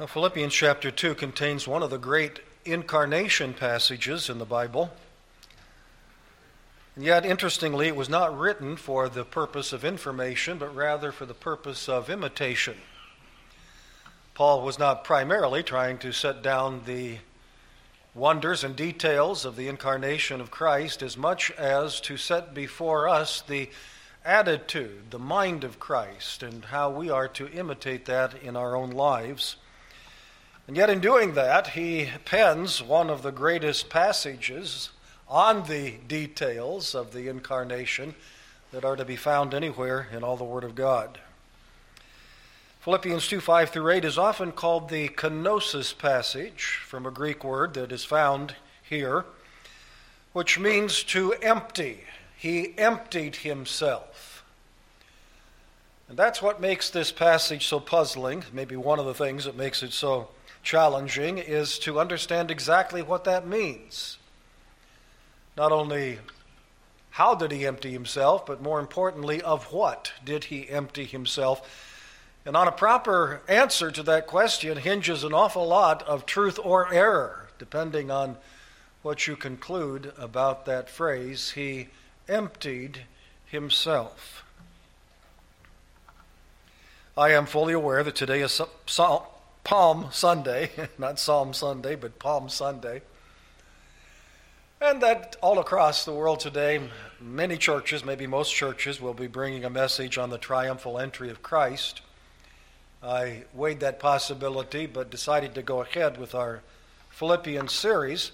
Now, Philippians chapter 2 contains one of the great incarnation passages in the Bible. And yet, interestingly, it was not written for the purpose of information, but rather for the purpose of imitation. Paul was not primarily trying to set down the wonders and details of the incarnation of Christ as much as to set before us the attitude, the mind of Christ, and how we are to imitate that in our own lives. And yet, in doing that, he pens one of the greatest passages on the details of the incarnation that are to be found anywhere in all the Word of God. Philippians 2 5 through 8 is often called the kenosis passage from a Greek word that is found here, which means to empty. He emptied himself. And that's what makes this passage so puzzling, maybe one of the things that makes it so challenging is to understand exactly what that means. Not only how did he empty himself, but more importantly, of what did he empty himself? And on a proper answer to that question hinges an awful lot of truth or error, depending on what you conclude about that phrase. He emptied himself. I am fully aware that today is Palm Sunday, not Psalm Sunday, but Palm Sunday. And that all across the world today, many churches, maybe most churches, will be bringing a message on the triumphal entry of Christ. I weighed that possibility, but decided to go ahead with our Philippians series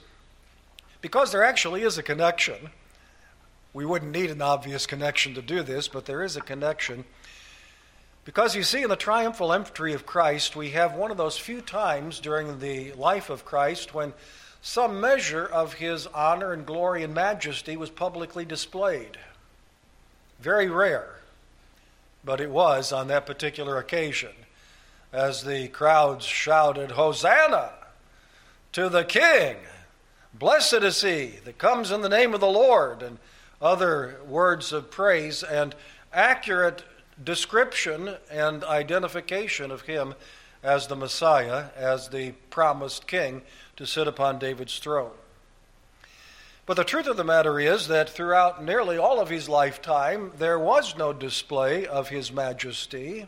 because there actually is a connection. We wouldn't need an obvious connection to do this, but there is a connection because you see, in the triumphal entry of Christ, we have one of those few times during the life of Christ when some measure of his honor and glory and majesty was publicly displayed. Very rare, but it was on that particular occasion. As the crowds shouted, Hosanna to the King! Blessed is he that comes in the name of the Lord, and other words of praise and accurate description and identification of him as the Messiah, as the promised king to sit upon David's throne. But the truth of the matter is that throughout nearly all of his lifetime, there was no display of his majesty.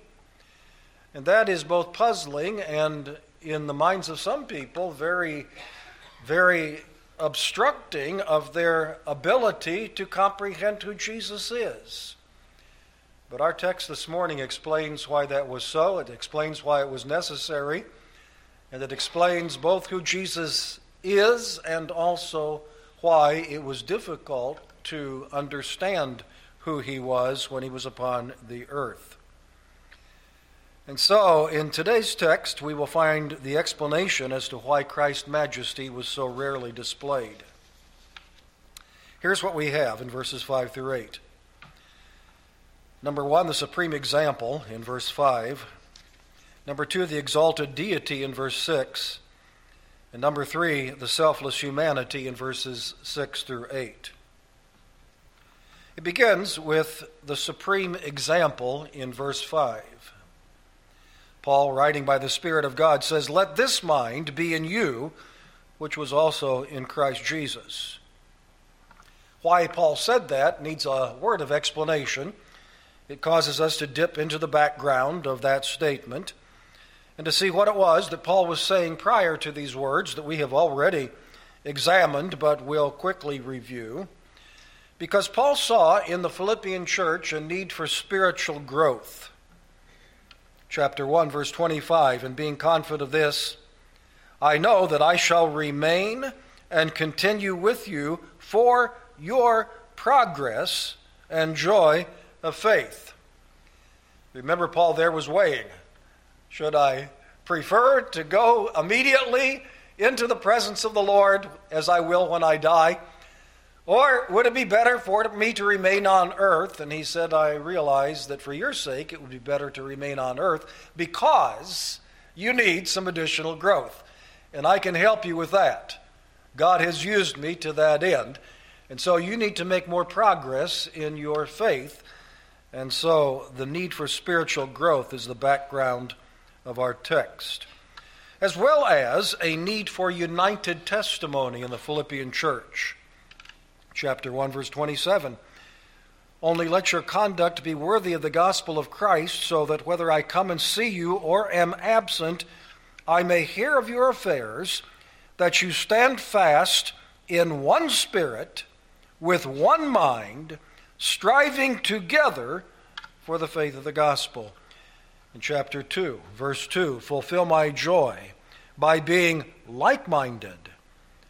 And that is both puzzling and, in the minds of some people, very, very obstructing of their ability to comprehend who Jesus is. But our text this morning explains why that was so. It explains why it was necessary. And it explains both who Jesus is and also why it was difficult to understand who he was when he was upon the earth. And so, in today's text, we will find the explanation as to why Christ's majesty was so rarely displayed. Here's what we have in verses 5 through 8. Number one, the supreme example in verse 5. Number two, the exalted deity in verse 6. And number three, the selfless humanity in verses 6 through 8. It begins with the supreme example in verse 5. Paul, writing by the Spirit of God, says, Let this mind be in you, which was also in Christ Jesus. Why Paul said that needs a word of explanation. It causes us to dip into the background of that statement and to see what it was that Paul was saying prior to these words that we have already examined but will quickly review. Because Paul saw in the Philippian church a need for spiritual growth. Chapter 1, verse 25, and being confident of this, I know that I shall remain and continue with you for your progress and joy of faith. Remember, Paul there was weighing. Should I prefer to go immediately into the presence of the Lord as I will when I die? Or would it be better for me to remain on earth? And he said, I realize that for your sake it would be better to remain on earth because you need some additional growth. And I can help you with that. God has used me to that end. And so you need to make more progress in your faith and so the need for spiritual growth is the background of our text. as well as a need for united testimony in the Philippian church. Chapter 1, verse 27. Only let your conduct be worthy of the gospel of Christ, so that whether I come and see you or am absent, I may hear of your affairs, that you stand fast in one spirit, with one mind, striving together for the faith of the gospel. In chapter 2, verse 2, fulfill my joy by being like minded,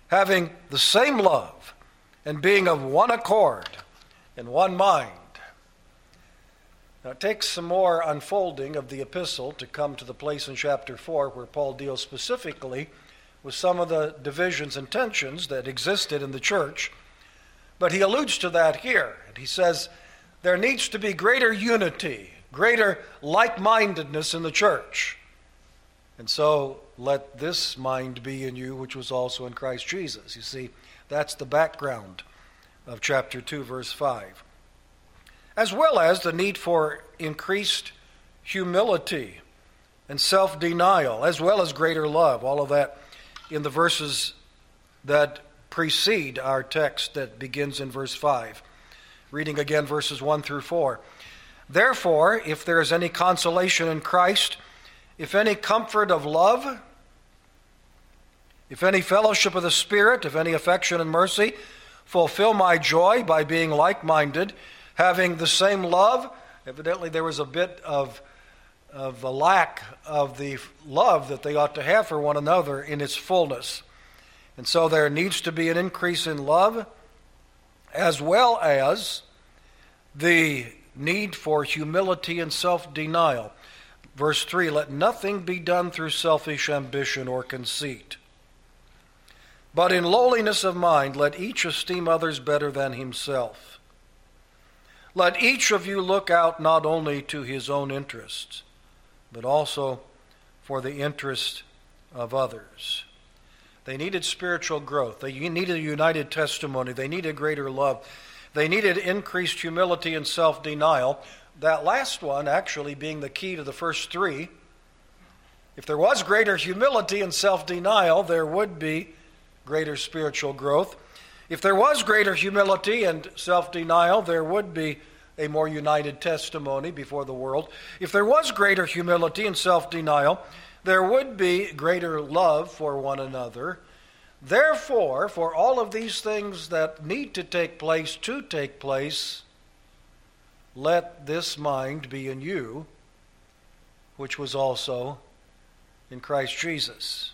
having the same love, and being of one accord in one mind. Now, it takes some more unfolding of the epistle to come to the place in chapter 4 where Paul deals specifically with some of the divisions and tensions that existed in the church. But he alludes to that here. And he says there needs to be greater unity, greater like mindedness in the church. And so let this mind be in you, which was also in Christ Jesus. You see, that's the background of chapter 2, verse 5, as well as the need for increased humility and self denial, as well as greater love. All of that in the verses that precede our text that begins in verse 5. Reading again verses 1 through 4. Therefore, if there is any consolation in Christ, if any comfort of love, if any fellowship of the Spirit, if any affection and mercy, Fulfill my joy by being like minded, having the same love. Evidently, there was a bit of, of a lack of the love that they ought to have for one another in its fullness. And so there needs to be an increase in love as well as the need for humility and self denial. Verse 3 Let nothing be done through selfish ambition or conceit but in lowliness of mind, let each esteem others better than himself. Let each of you look out not only to his own interests, but also for the interest of others. They needed spiritual growth. They needed a united testimony. They needed greater love. They needed increased humility and self denial. That last one actually being the key to the first three. If there was greater humility and self denial, there would be greater spiritual growth. If there was greater humility and self denial, there would be a more united testimony before the world. If there was greater humility and self denial, there would be greater love for one another. Therefore, for all of these things that need to take place to take place, let this mind be in you, which was also in Christ Jesus.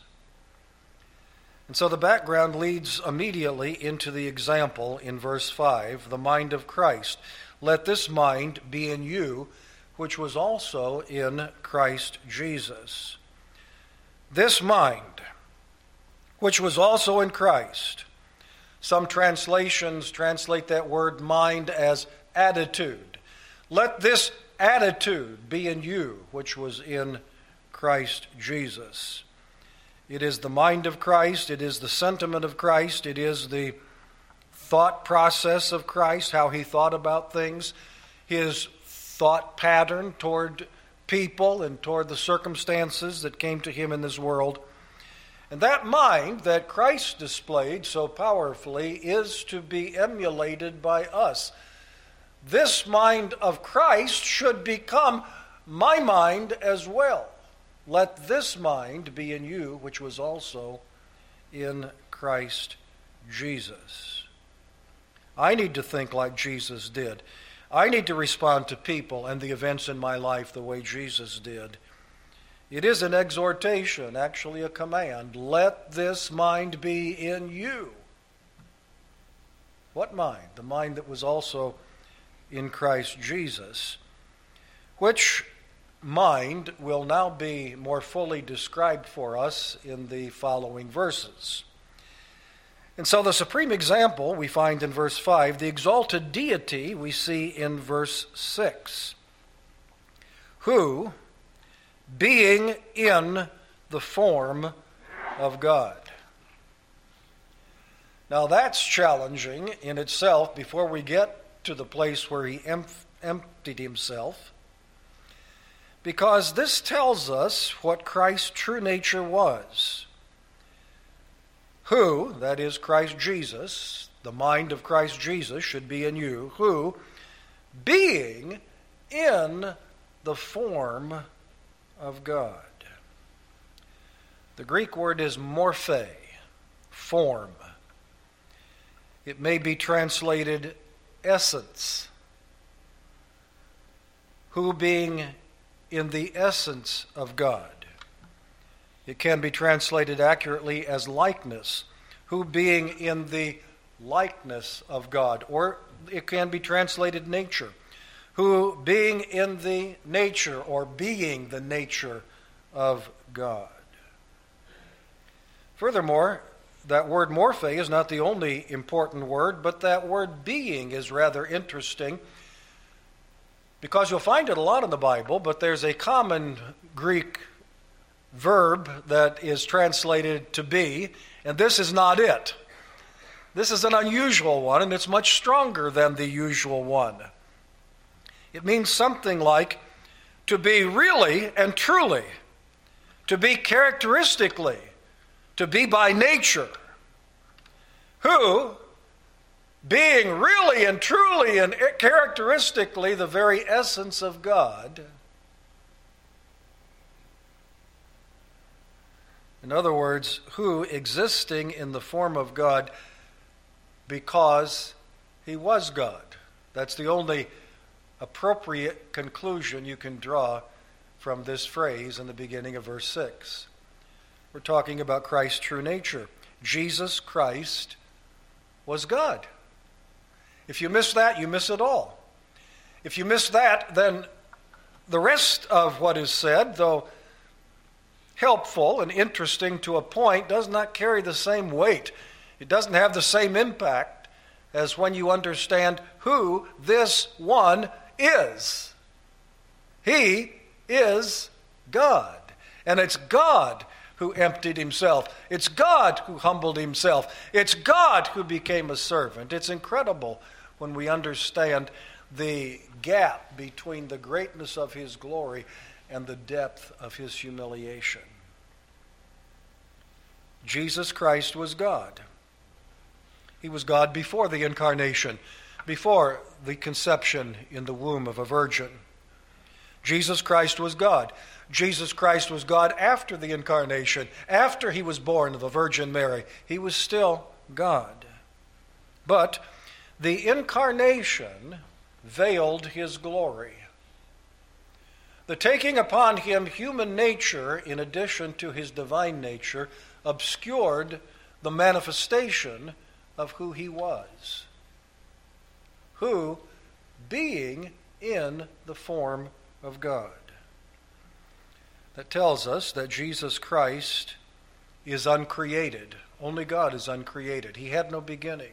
And so the background leads immediately into the example in verse 5 the mind of Christ. Let this mind be in you, which was also in Christ Jesus. This mind, which was also in Christ. Some translations translate that word mind as attitude. Let this attitude be in you, which was in Christ Jesus. It is the mind of Christ, it is the sentiment of Christ, it is the thought process of Christ, how he thought about things, his thought pattern toward people and toward the circumstances that came to him in this world. And that mind that Christ displayed so powerfully is to be emulated by us. This mind of Christ should become my mind as well. Let this mind be in you, which was also in Christ Jesus. I need to think like Jesus did. I need to respond to people and the events in my life the way Jesus did. It is an exhortation, actually a command. Let this mind be in you. What mind? The mind that was also in Christ Jesus, which mind will now be more fully described for us in the following verses. And so the supreme example we find in verse 5, the exalted deity we see in verse 6, who, being in the form of God. Now that's challenging in itself before we get to the place where he emptied himself because this tells us what Christ's true nature was. Who, that is Christ Jesus, the mind of Christ Jesus should be in you, who, being in the form of God. The Greek word is morphe, form. It may be translated essence. Who being in the essence of God. It can be translated accurately as likeness, who being in the likeness of God, or it can be translated nature, who being in the nature or being the nature of God. Furthermore, that word morphe is not the only important word, but that word being is rather interesting because you'll find it a lot in the Bible, but there's a common Greek verb that is translated to be, and this is not it. This is an unusual one, and it's much stronger than the usual one. It means something like to be really and truly, to be characteristically, to be by nature. Who, being really and truly and characteristically the very essence of God. In other words, who existing in the form of God because he was God. That's the only appropriate conclusion you can draw from this phrase in the beginning of verse 6. We're talking about Christ's true nature. Jesus Christ was God. If you miss that, you miss it all. If you miss that, then the rest of what is said, though helpful and interesting to a point, does not carry the same weight. It doesn't have the same impact as when you understand who this one is. He is God. And it's God who emptied himself. It's God who humbled himself. It's God who became a servant. It's incredible when we understand the gap between the greatness of his glory and the depth of his humiliation. Jesus Christ was God. He was God before the incarnation, before the conception in the womb of a virgin. Jesus Christ was God. Jesus Christ was God after the incarnation, after he was born of the Virgin Mary. He was still God. But the incarnation veiled his glory. The taking upon him human nature in addition to his divine nature obscured the manifestation of who he was. Who, being in the form of God. That tells us that Jesus Christ is uncreated. Only God is uncreated. He had no beginning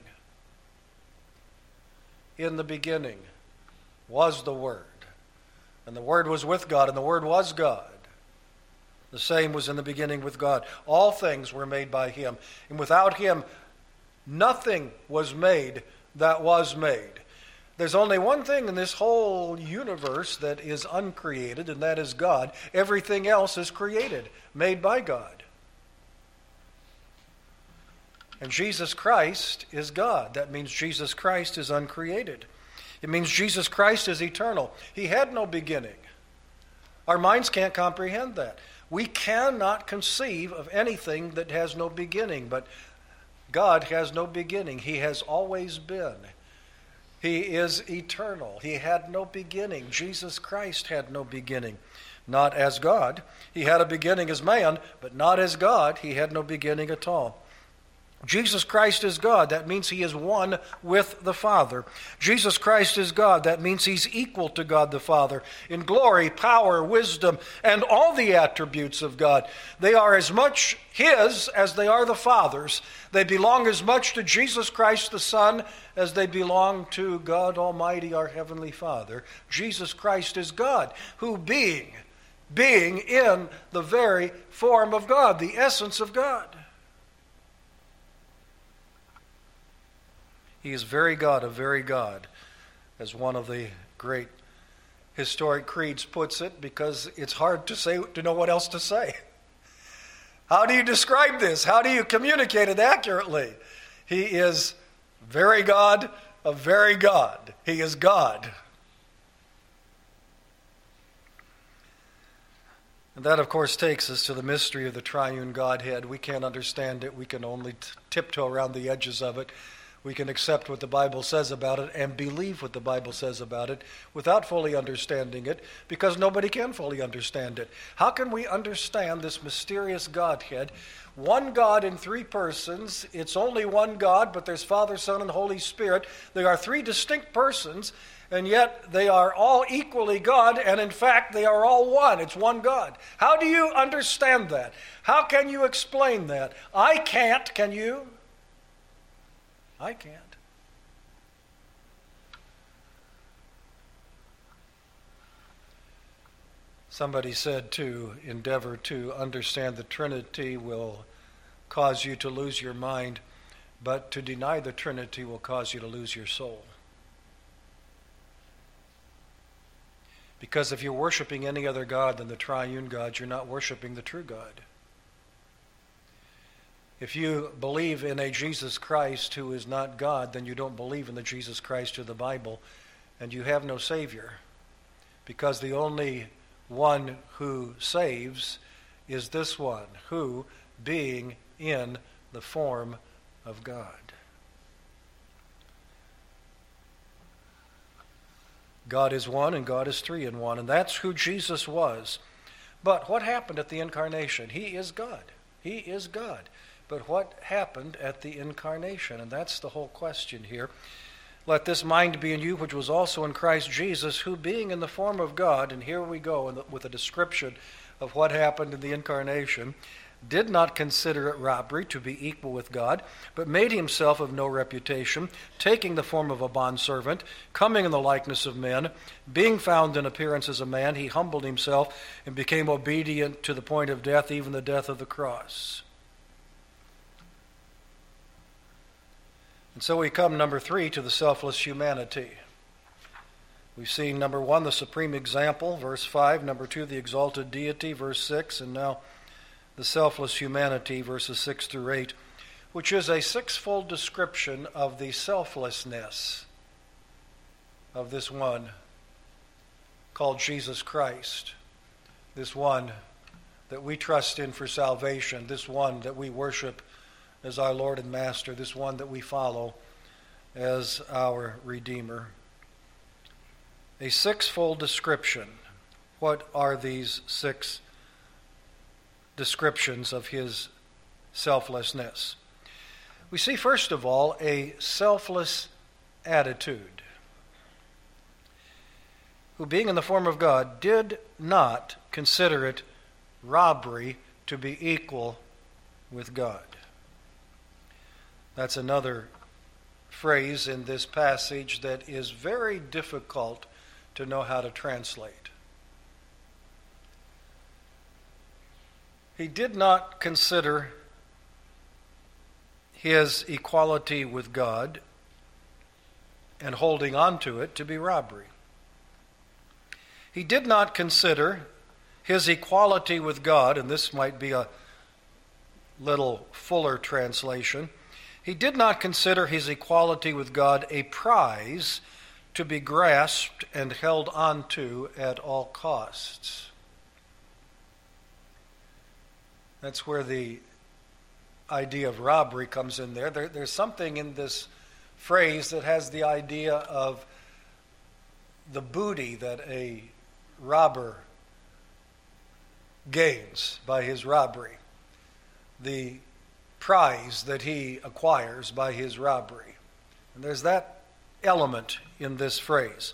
in the beginning was the Word. And the Word was with God, and the Word was God. The same was in the beginning with God. All things were made by Him. And without Him, nothing was made that was made. There's only one thing in this whole universe that is uncreated, and that is God. Everything else is created, made by God. And Jesus Christ is God. That means Jesus Christ is uncreated. It means Jesus Christ is eternal. He had no beginning. Our minds can't comprehend that. We cannot conceive of anything that has no beginning, but God has no beginning. He has always been. He is eternal. He had no beginning. Jesus Christ had no beginning. Not as God. He had a beginning as man, but not as God. He had no beginning at all. Jesus Christ is God. That means he is one with the Father. Jesus Christ is God. That means he's equal to God the Father in glory, power, wisdom, and all the attributes of God. They are as much his as they are the Father's. They belong as much to Jesus Christ the Son as they belong to God Almighty, our Heavenly Father. Jesus Christ is God, who being, being in the very form of God, the essence of God. He is very God of very God, as one of the great historic creeds puts it because it's hard to say to know what else to say. How do you describe this? How do you communicate it accurately? He is very God of very God. He is God. And that, of course, takes us to the mystery of the triune Godhead. We can't understand it. We can only t- tiptoe around the edges of it. We can accept what the Bible says about it and believe what the Bible says about it without fully understanding it because nobody can fully understand it. How can we understand this mysterious Godhead? One God in three persons. It's only one God, but there's Father, Son, and Holy Spirit. They are three distinct persons, and yet they are all equally God, and in fact, they are all one. It's one God. How do you understand that? How can you explain that? I can't, can you? I can't. Somebody said to endeavor to understand the Trinity will cause you to lose your mind, but to deny the Trinity will cause you to lose your soul. Because if you're worshiping any other God than the triune God, you're not worshiping the true God. If you believe in a Jesus Christ who is not God, then you don't believe in the Jesus Christ of the Bible, and you have no Savior. Because the only one who saves is this one, who, being in the form of God. God is one and God is three in one, and that's who Jesus was. But what happened at the incarnation? He is God. He is God. But what happened at the incarnation? And that's the whole question here. Let this mind be in you, which was also in Christ Jesus, who being in the form of God, and here we go with a description of what happened in the incarnation, did not consider it robbery to be equal with God, but made himself of no reputation, taking the form of a bondservant, coming in the likeness of men, being found in appearance as a man, he humbled himself and became obedient to the point of death, even the death of the cross. And so we come, number three, to the selfless humanity. We've seen, number one, the supreme example, verse 5, number two, the exalted deity, verse 6, and now the selfless humanity, verses 6 through 8, which is a sixfold description of the selflessness of this one called Jesus Christ, this one that we trust in for salvation, this one that we worship as our Lord and Master, this one that we follow as our Redeemer. A sixfold description. What are these six descriptions of his selflessness? We see, first of all, a selfless attitude. Who, being in the form of God, did not consider it robbery to be equal with God. That's another phrase in this passage that is very difficult to know how to translate. He did not consider his equality with God and holding on to it to be robbery. He did not consider his equality with God, and this might be a little fuller translation he did not consider his equality with God a prize to be grasped and held on to at all costs. That's where the idea of robbery comes in there. there. There's something in this phrase that has the idea of the booty that a robber gains by his robbery. The prize that he acquires by his robbery. And there's that element in this phrase.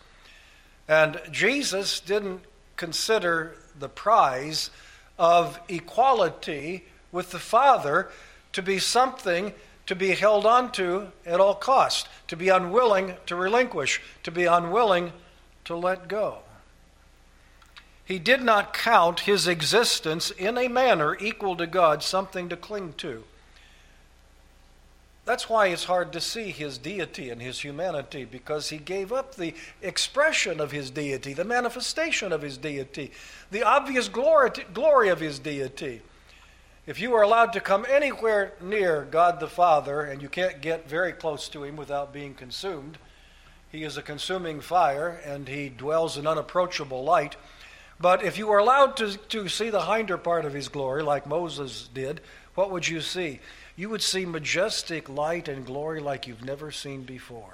And Jesus didn't consider the prize of equality with the Father to be something to be held onto at all cost, to be unwilling to relinquish, to be unwilling to let go. He did not count his existence in a manner equal to God something to cling to. That's why it's hard to see his deity and his humanity because he gave up the expression of his deity, the manifestation of his deity, the obvious glory, of his deity. If you are allowed to come anywhere near God the Father, and you can't get very close to him without being consumed, he is a consuming fire and he dwells in unapproachable light. But if you were allowed to, to see the hinder part of his glory, like Moses did, what would you see? You would see majestic light and glory like you've never seen before.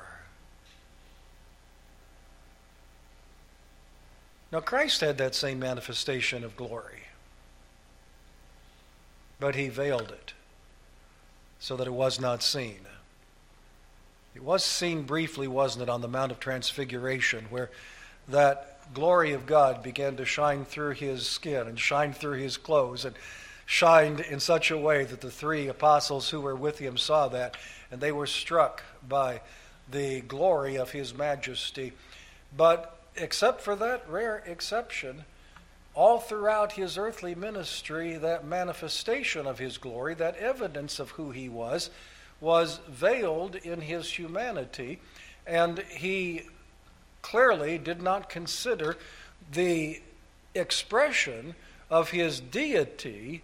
Now, Christ had that same manifestation of glory, but he veiled it so that it was not seen. It was seen briefly, wasn't it, on the Mount of Transfiguration, where that glory of God began to shine through his skin and shine through his clothes and shined in such a way that the three apostles who were with him saw that, and they were struck by the glory of his majesty. But except for that rare exception, all throughout his earthly ministry, that manifestation of his glory, that evidence of who he was, was veiled in his humanity, and he clearly did not consider the expression of his deity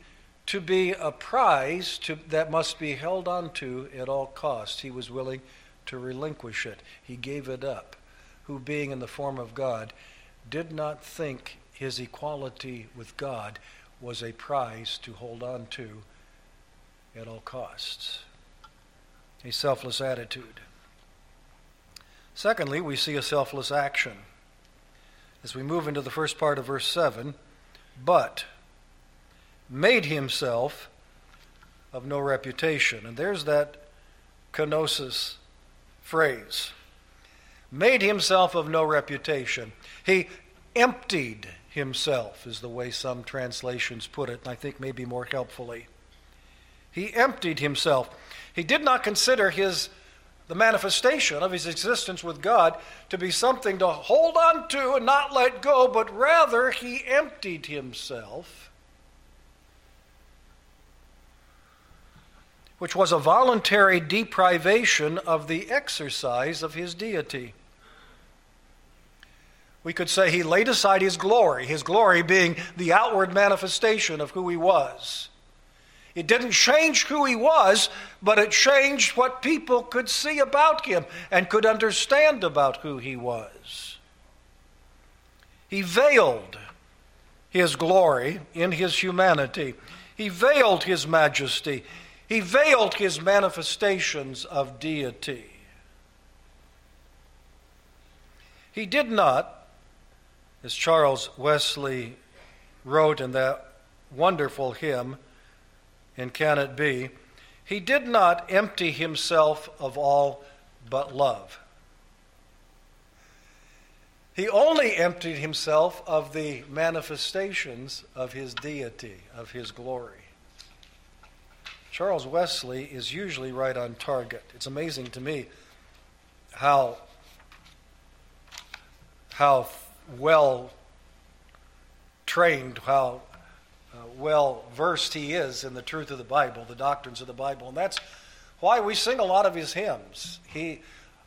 to be a prize to, that must be held onto at all costs. He was willing to relinquish it. He gave it up, who, being in the form of God, did not think his equality with God was a prize to hold on to at all costs. A selfless attitude. Secondly, we see a selfless action. As we move into the first part of verse 7, but made himself of no reputation. And there's that kenosis phrase. Made himself of no reputation. He emptied himself, is the way some translations put it, and I think maybe more helpfully. He emptied himself. He did not consider his the manifestation of his existence with God to be something to hold on to and not let go, but rather he emptied himself which was a voluntary deprivation of the exercise of his deity. We could say he laid aside his glory, his glory being the outward manifestation of who he was. It didn't change who he was, but it changed what people could see about him and could understand about who he was. He veiled his glory in his humanity, he veiled his majesty he veiled his manifestations of deity. He did not, as Charles Wesley wrote in that wonderful hymn, And Can It Be, he did not empty himself of all but love. He only emptied himself of the manifestations of his deity, of his glory. Charles Wesley is usually right on target. It's amazing to me how how well trained, how uh, well versed he is in the truth of the Bible, the doctrines of the Bible, and that's why we sing a lot of his hymns. He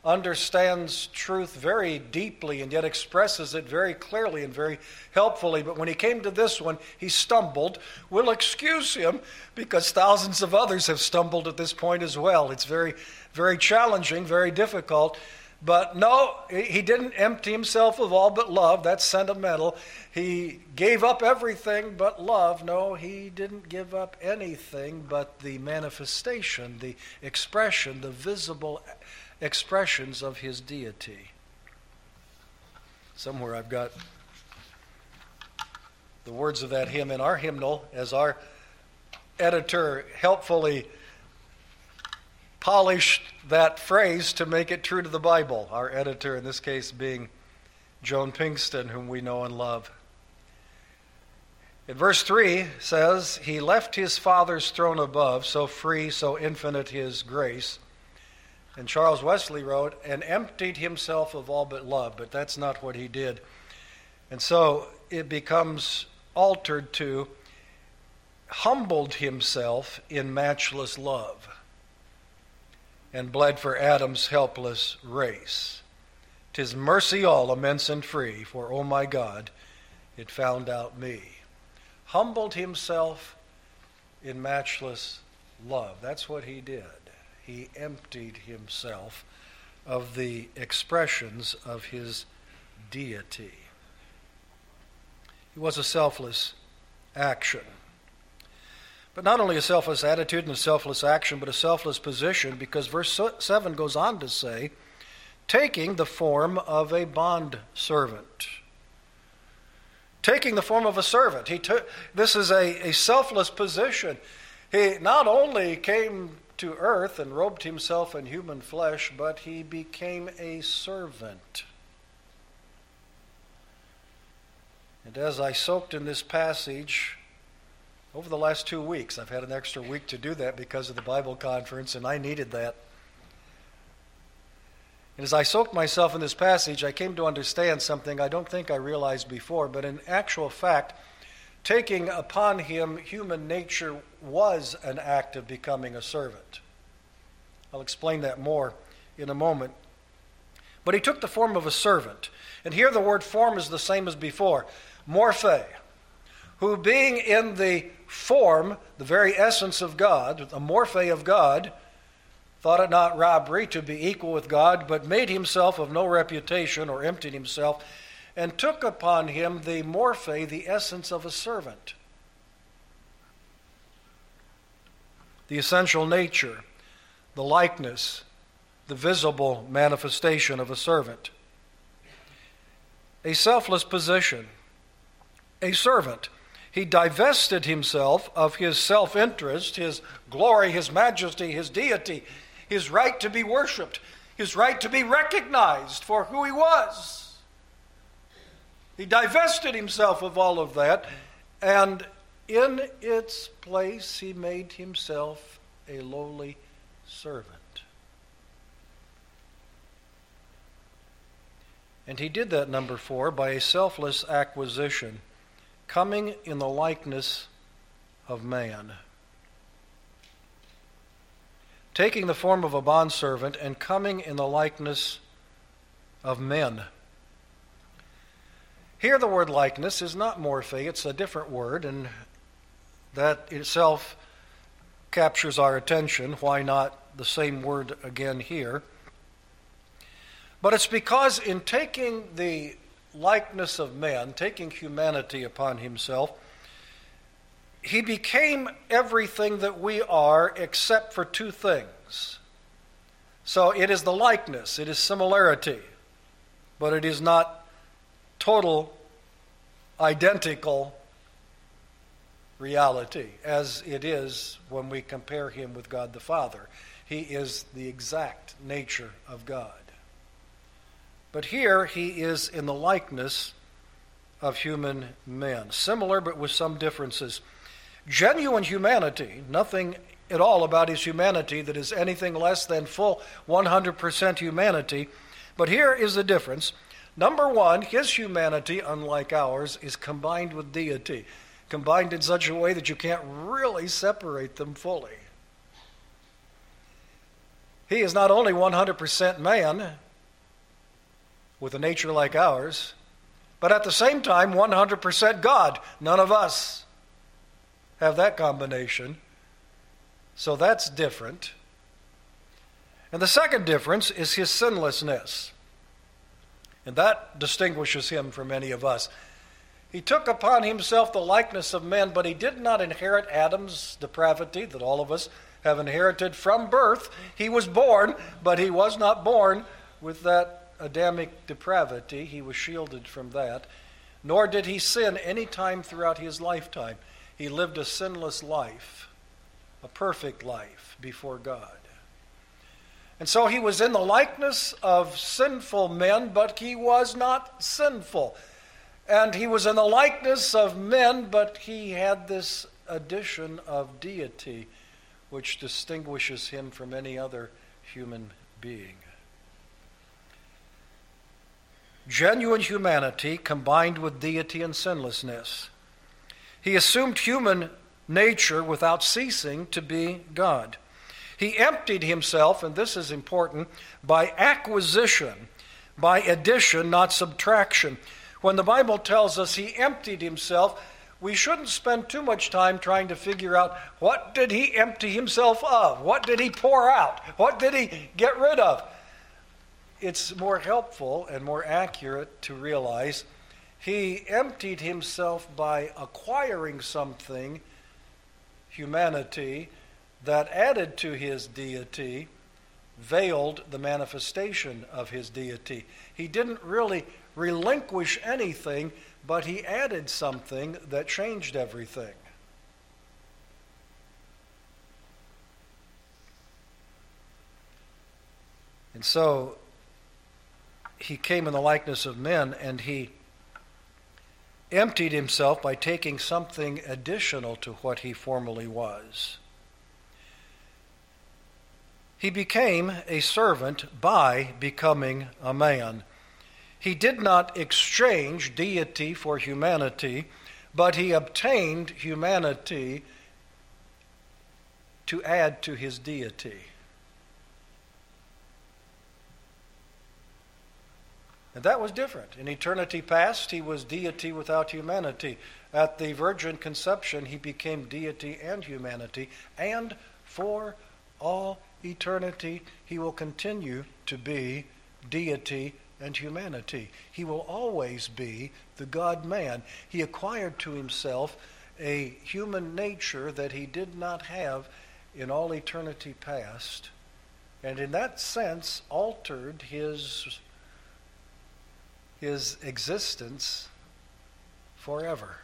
understands truth very deeply and yet expresses it very clearly and very helpfully. But when he came to this one, he stumbled. We'll excuse him because thousands of others have stumbled at this point as well. It's very, very challenging, very difficult. But no, he didn't empty himself of all but love. That's sentimental. He gave up everything but love. No, he didn't give up anything but the manifestation, the expression, the visible expressions of his deity. Somewhere I've got the words of that hymn in our hymnal as our editor helpfully polished that phrase to make it true to the Bible. Our editor, in this case, being Joan Pinkston, whom we know and love. In verse 3 says, He left his Father's throne above, so free, so infinite his grace. And Charles Wesley wrote, and emptied himself of all but love, but that's not what he did. And so it becomes altered to humbled himself in matchless love. and bled for Adam's helpless race. Tis mercy all immense and free, for, O oh my God, it found out me. Humbled himself in matchless love. That's what he did. He emptied himself of the expressions of his deity. It was a selfless action. But not only a selfless attitude and a selfless action, but a selfless position, because verse 7 goes on to say, taking the form of a bond servant. Taking the form of a servant. He took, this is a, a selfless position. He not only came to earth and robed himself in human flesh, but he became a servant. And as I soaked in this passage over the last two weeks, I've had an extra week to do that because of the Bible conference, and I needed that. And as I soaked myself in this passage, I came to understand something I don't think I realized before, but in actual fact, taking upon him human nature was an act of becoming a servant. I'll explain that more in a moment. But he took the form of a servant. And here the word form is the same as before morphe, who being in the form, the very essence of God, the morphe of God, thought it not robbery to be equal with God, but made himself of no reputation or emptied himself, and took upon him the morphe, the essence of a servant. The essential nature, the likeness, the visible manifestation of a servant. A selfless position a servant. He divested himself of his self interest, his glory, his majesty, his deity, his right to be worshiped, his right to be recognized for who he was. He divested himself of all of that, and in its place, he made himself a lowly servant. And he did that, number four, by a selfless acquisition coming in the likeness of man. Taking the form of a bondservant and coming in the likeness of men. Here, the word likeness is not morphe, it's a different word, and that itself captures our attention. Why not the same word again here? But it's because in taking the likeness of man, taking humanity upon himself, he became everything that we are except for two things. So it is the likeness, it is similarity, but it is not total, identical reality as it is when we compare him with God the Father. He is the exact nature of God. But here he is in the likeness of human men. Similar, but with some differences. Genuine humanity, nothing at all about his humanity that is anything less than full 100% humanity. But here is the difference. Number one, his humanity, unlike ours, is combined with deity, combined in such a way that you can't really separate them fully. He is not only 100% man, with a nature like ours, but at the same time, 100% God. None of us have that combination. So that's different. And the second difference is his sinlessness. And that distinguishes him from any of us. He took upon himself the likeness of men, but he did not inherit Adam's depravity that all of us have inherited from birth. He was born, but he was not born with that Adamic depravity, he was shielded from that, nor did he sin any time throughout his lifetime. He lived a sinless life, a perfect life before God. And so he was in the likeness of sinful men, but he was not sinful. And he was in the likeness of men, but he had this addition of deity, which distinguishes him from any other human being. genuine humanity combined with deity and sinlessness. He assumed human nature without ceasing to be God. He emptied himself, and this is important, by acquisition, by addition, not subtraction. When the Bible tells us he emptied himself, we shouldn't spend too much time trying to figure out what did he empty himself of? What did he pour out? What did he get rid of? It's more helpful and more accurate to realize he emptied himself by acquiring something, humanity, that added to his deity, veiled the manifestation of his deity. He didn't really relinquish anything but he added something that changed everything. And so he came in the likeness of men and he emptied himself by taking something additional to what he formerly was. He became a servant by becoming a man. He did not exchange deity for humanity, but he obtained humanity to add to his deity. And that was different. In eternity past, he was deity without humanity. At the virgin conception, he became deity and humanity. And for all eternity, he will continue to be deity and humanity. He will always be the God man. He acquired to himself a human nature that he did not have in all eternity past, and in that sense altered his, his existence forever.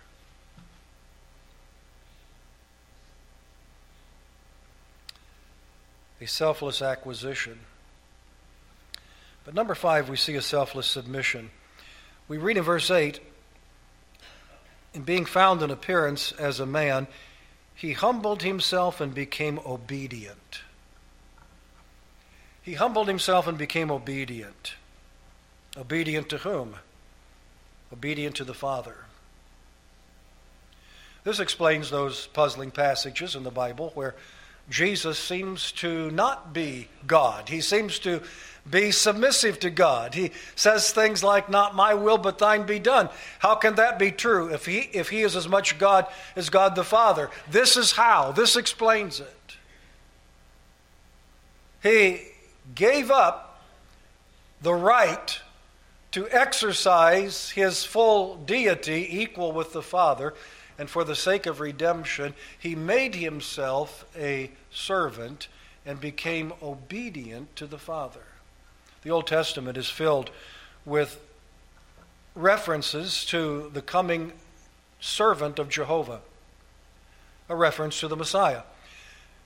A selfless acquisition. But number five, we see a selfless submission. We read in verse 8 In being found in appearance as a man, he humbled himself and became obedient. He humbled himself and became obedient. Obedient to whom? Obedient to the Father. This explains those puzzling passages in the Bible where Jesus seems to not be God. He seems to be submissive to God. He says things like, Not my will, but thine be done. How can that be true if he, if he is as much God as God the Father? This is how. This explains it. He gave up the right to exercise his full deity equal with the Father, and for the sake of redemption, he made himself a servant and became obedient to the Father. The Old Testament is filled with references to the coming servant of Jehovah, a reference to the Messiah.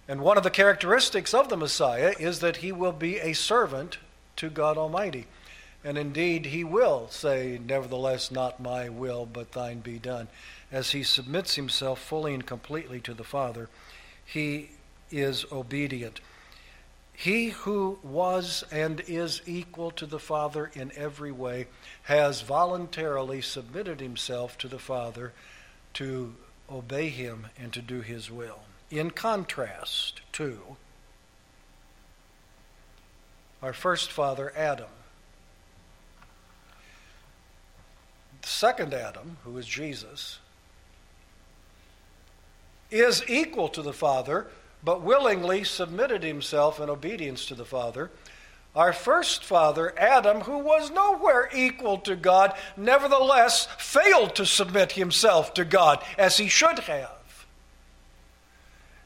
And one of the characteristics of the Messiah is that he will be a servant to God Almighty. And indeed, he will say, Nevertheless, not my will, but thine be done. As he submits himself fully and completely to the Father, he is obedient. He who was and is equal to the Father in every way has voluntarily submitted himself to the Father to obey him and to do his will. In contrast to our first father, Adam. The second Adam, who is Jesus, is equal to the Father but willingly submitted himself in obedience to the Father. Our first father, Adam, who was nowhere equal to God, nevertheless failed to submit himself to God as he should have.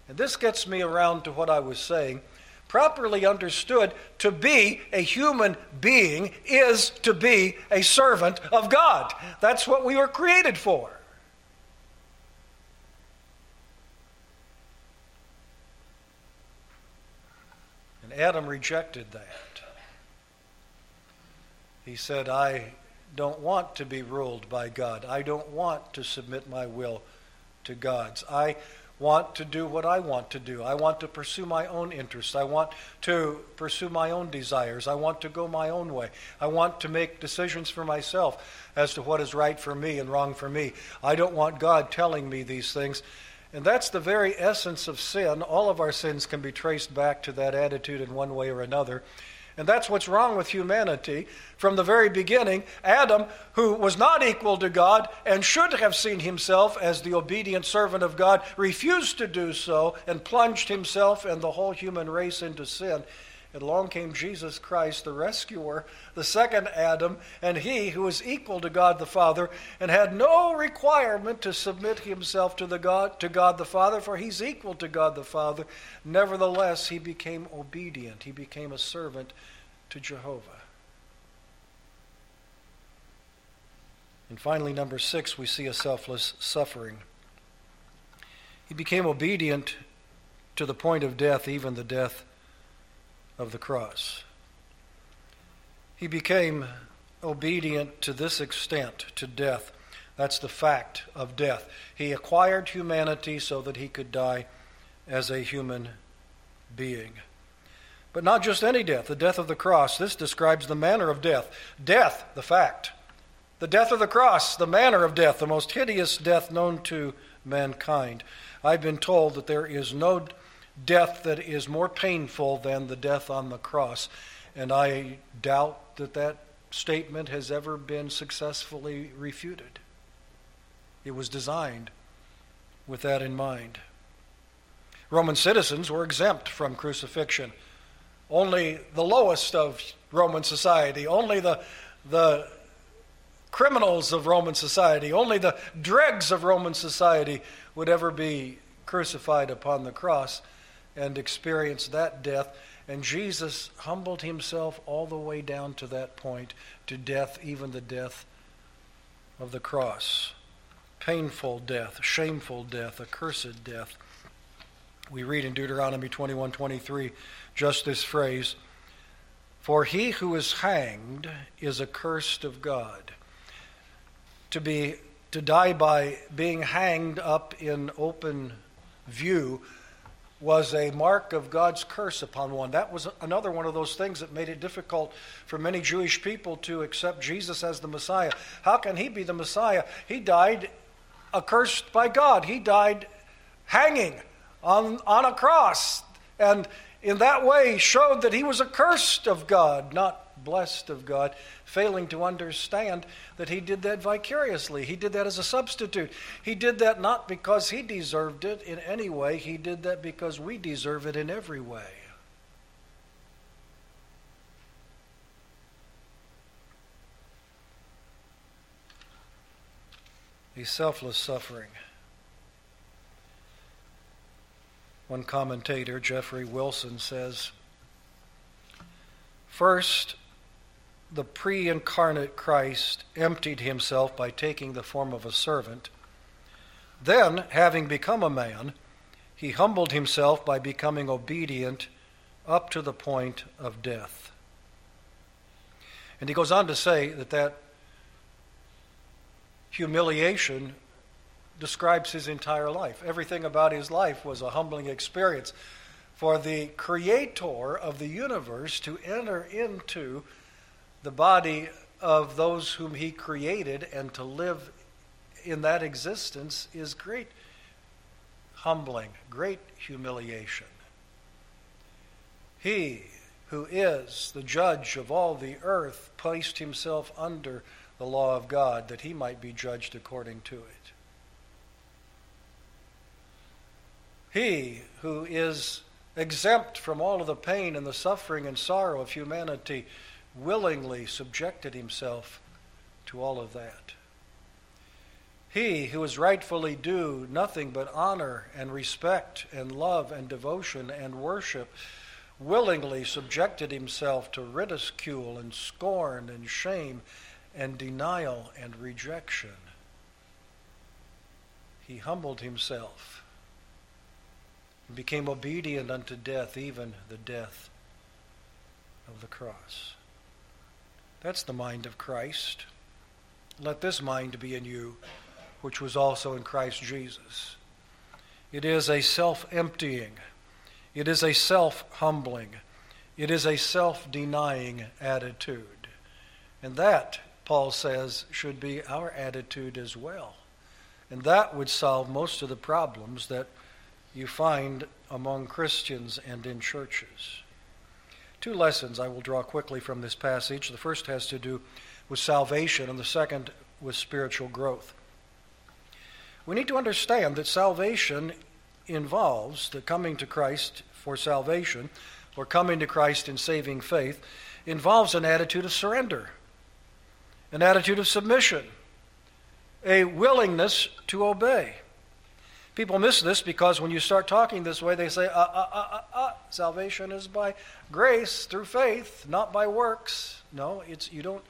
And this gets me around to what I was saying. Properly understood, to be a human being is to be a servant of God. That's what we were created for. Adam rejected that. He said, I don't want to be ruled by God. I don't want to submit my will to God's. I want to do what I want to do. I want to pursue my own interests. I want to pursue my own desires. I want to go my own way. I want to make decisions for myself as to what is right for me and wrong for me. I don't want God telling me these things. And that's the very essence of sin. All of our sins can be traced back to that attitude in one way or another. And that's what's wrong with humanity. From the very beginning, Adam, who was not equal to God and should have seen himself as the obedient servant of God, refused to do so and plunged himself and the whole human race into sin. And along came Jesus Christ, the rescuer, the second Adam, and he who was equal to God the Father and had no requirement to submit himself to, the God, to God the Father, for he's equal to God the Father. Nevertheless, he became obedient. He became a servant to Jehovah. And finally, number six, we see a selfless suffering. He became obedient to the point of death, even the death of the cross. He became obedient to this extent, to death. That's the fact of death. He acquired humanity so that he could die as a human being. But not just any death, the death of the cross. This describes the manner of death. Death, the fact. The death of the cross, the manner of death, the most hideous death known to mankind. I've been told that there is no death that is more painful than the death on the cross. And I doubt that that statement has ever been successfully refuted. It was designed with that in mind. Roman citizens were exempt from crucifixion. Only the lowest of Roman society, only the, the criminals of Roman society, only the dregs of Roman society would ever be crucified upon the cross and experienced that death. And Jesus humbled himself all the way down to that point, to death, even the death of the cross. Painful death, shameful death, accursed death. We read in Deuteronomy 21 23 just this phrase For he who is hanged is accursed of God. To be to die by being hanged up in open view was a mark of God's curse upon one. That was another one of those things that made it difficult for many Jewish people to accept Jesus as the Messiah. How can he be the Messiah? He died accursed by God, he died hanging on, on a cross. And in that way, showed that he was accursed of God, not blessed of God, failing to understand that he did that vicariously. He did that as a substitute. He did that not because he deserved it in any way, he did that because we deserve it in every way. A selfless suffering. One commentator, Geoffrey Wilson, says First, the pre incarnate Christ emptied himself by taking the form of a servant. Then, having become a man, he humbled himself by becoming obedient up to the point of death. And he goes on to say that that humiliation describes his entire life. Everything about his life was a humbling experience. For the creator of the universe to enter into the body of those whom he created and to live in that existence is great humbling, great humiliation. He who is the judge of all the earth placed himself under the law of God that he might be judged according to it. He who is exempt from all of the pain and the suffering and sorrow of humanity willingly subjected himself to all of that. He who is rightfully due nothing but honor and respect and love and devotion and worship willingly subjected himself to ridicule and scorn and shame and denial and rejection. He humbled himself and became obedient unto death, even the death of the cross. That's the mind of Christ. Let this mind be in you, which was also in Christ Jesus. It is a self emptying, it is a self humbling, it is a self denying attitude. And that, Paul says, should be our attitude as well. And that would solve most of the problems that you find among Christians and in churches. Two lessons I will draw quickly from this passage. The first has to do with salvation, and the second with spiritual growth. We need to understand that salvation involves the coming to Christ for salvation, or coming to Christ in saving faith, involves an attitude of surrender, an attitude of submission, a willingness to obey. People miss this because when you start talking this way, they say, uh, uh, uh, uh, uh, salvation is by grace through faith, not by works. No, it's, you, don't,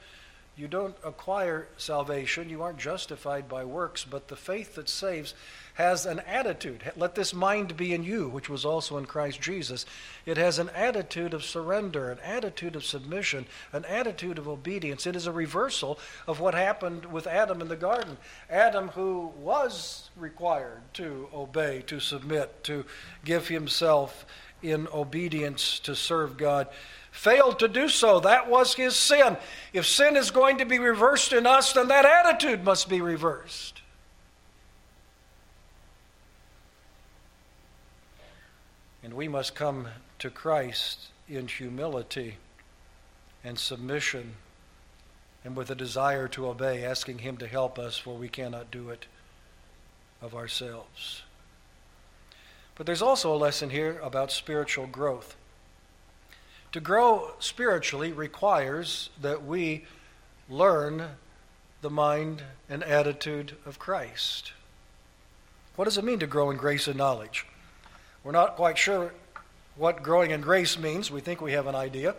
you don't acquire salvation. You aren't justified by works, but the faith that saves has an attitude. Let this mind be in you, which was also in Christ Jesus. It has an attitude of surrender, an attitude of submission, an attitude of obedience. It is a reversal of what happened with Adam in the garden. Adam, who was required to obey, to submit, to give himself in obedience to serve God failed to do so. That was his sin. If sin is going to be reversed in us, then that attitude must be reversed. And we must come to Christ in humility and submission and with a desire to obey, asking Him to help us, for we cannot do it of ourselves. But there's also a lesson here about spiritual growth. To grow spiritually requires that we learn the mind and attitude of Christ. What does it mean to grow in grace and knowledge? We're not quite sure what growing in grace means. We think we have an idea.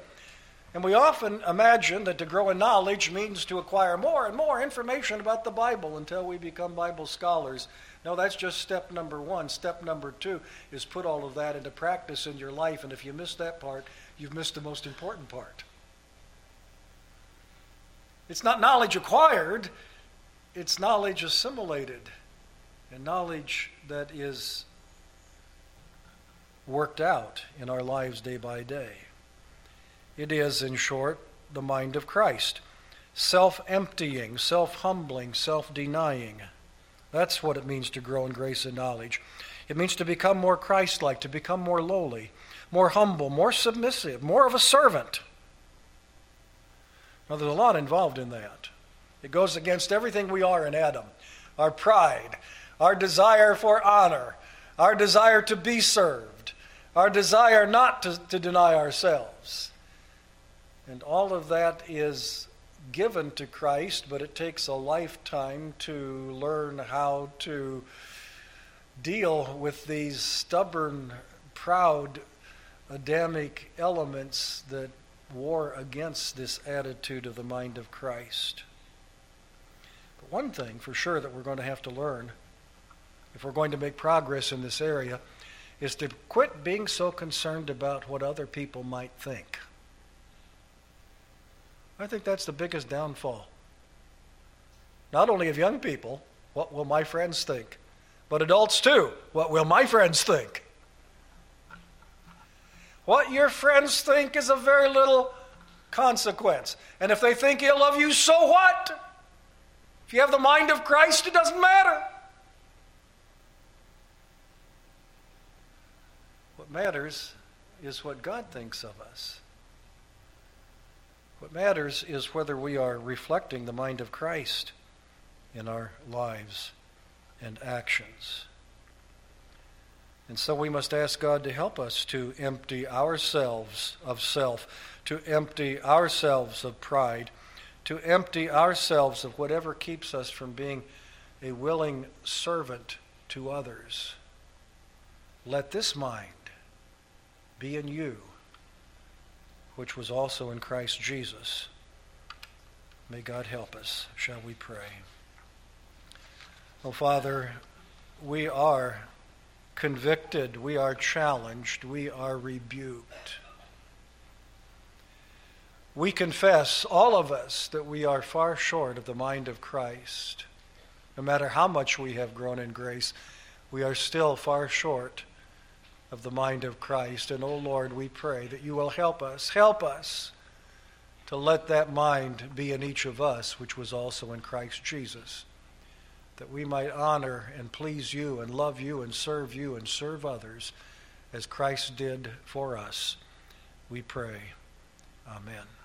And we often imagine that to grow in knowledge means to acquire more and more information about the Bible until we become Bible scholars. No, that's just step number one. Step number two is put all of that into practice in your life. And if you miss that part, you've missed the most important part. It's not knowledge acquired, it's knowledge assimilated, and knowledge that is worked out in our lives day by day. It is, in short, the mind of Christ self emptying, self humbling, self denying. That's what it means to grow in grace and knowledge. It means to become more Christ like, to become more lowly, more humble, more submissive, more of a servant. Now, there's a lot involved in that. It goes against everything we are in Adam our pride, our desire for honor, our desire to be served our desire not to, to deny ourselves. And all of that is given to Christ, but it takes a lifetime to learn how to deal with these stubborn, proud, Adamic elements that war against this attitude of the mind of Christ. But one thing for sure that we're going to have to learn if we're going to make progress in this area is to quit being so concerned about what other people might think. I think that's the biggest downfall. Not only of young people, what will my friends think? But adults too, what will my friends think? What your friends think is of very little consequence. And if they think ill of you, so what? If you have the mind of Christ, it doesn't matter. Matters is what God thinks of us. What matters is whether we are reflecting the mind of Christ in our lives and actions. And so we must ask God to help us to empty ourselves of self, to empty ourselves of pride, to empty ourselves of whatever keeps us from being a willing servant to others. Let this mind be in you, which was also in Christ Jesus. May God help us. Shall we pray? Oh, Father, we are convicted, we are challenged, we are rebuked. We confess, all of us, that we are far short of the mind of Christ. No matter how much we have grown in grace, we are still far short of the mind of Christ. And, oh Lord, we pray that you will help us, help us to let that mind be in each of us, which was also in Christ Jesus. that we might honor and please you and love you and serve you and serve others as Christ did for us. We pray. Amen.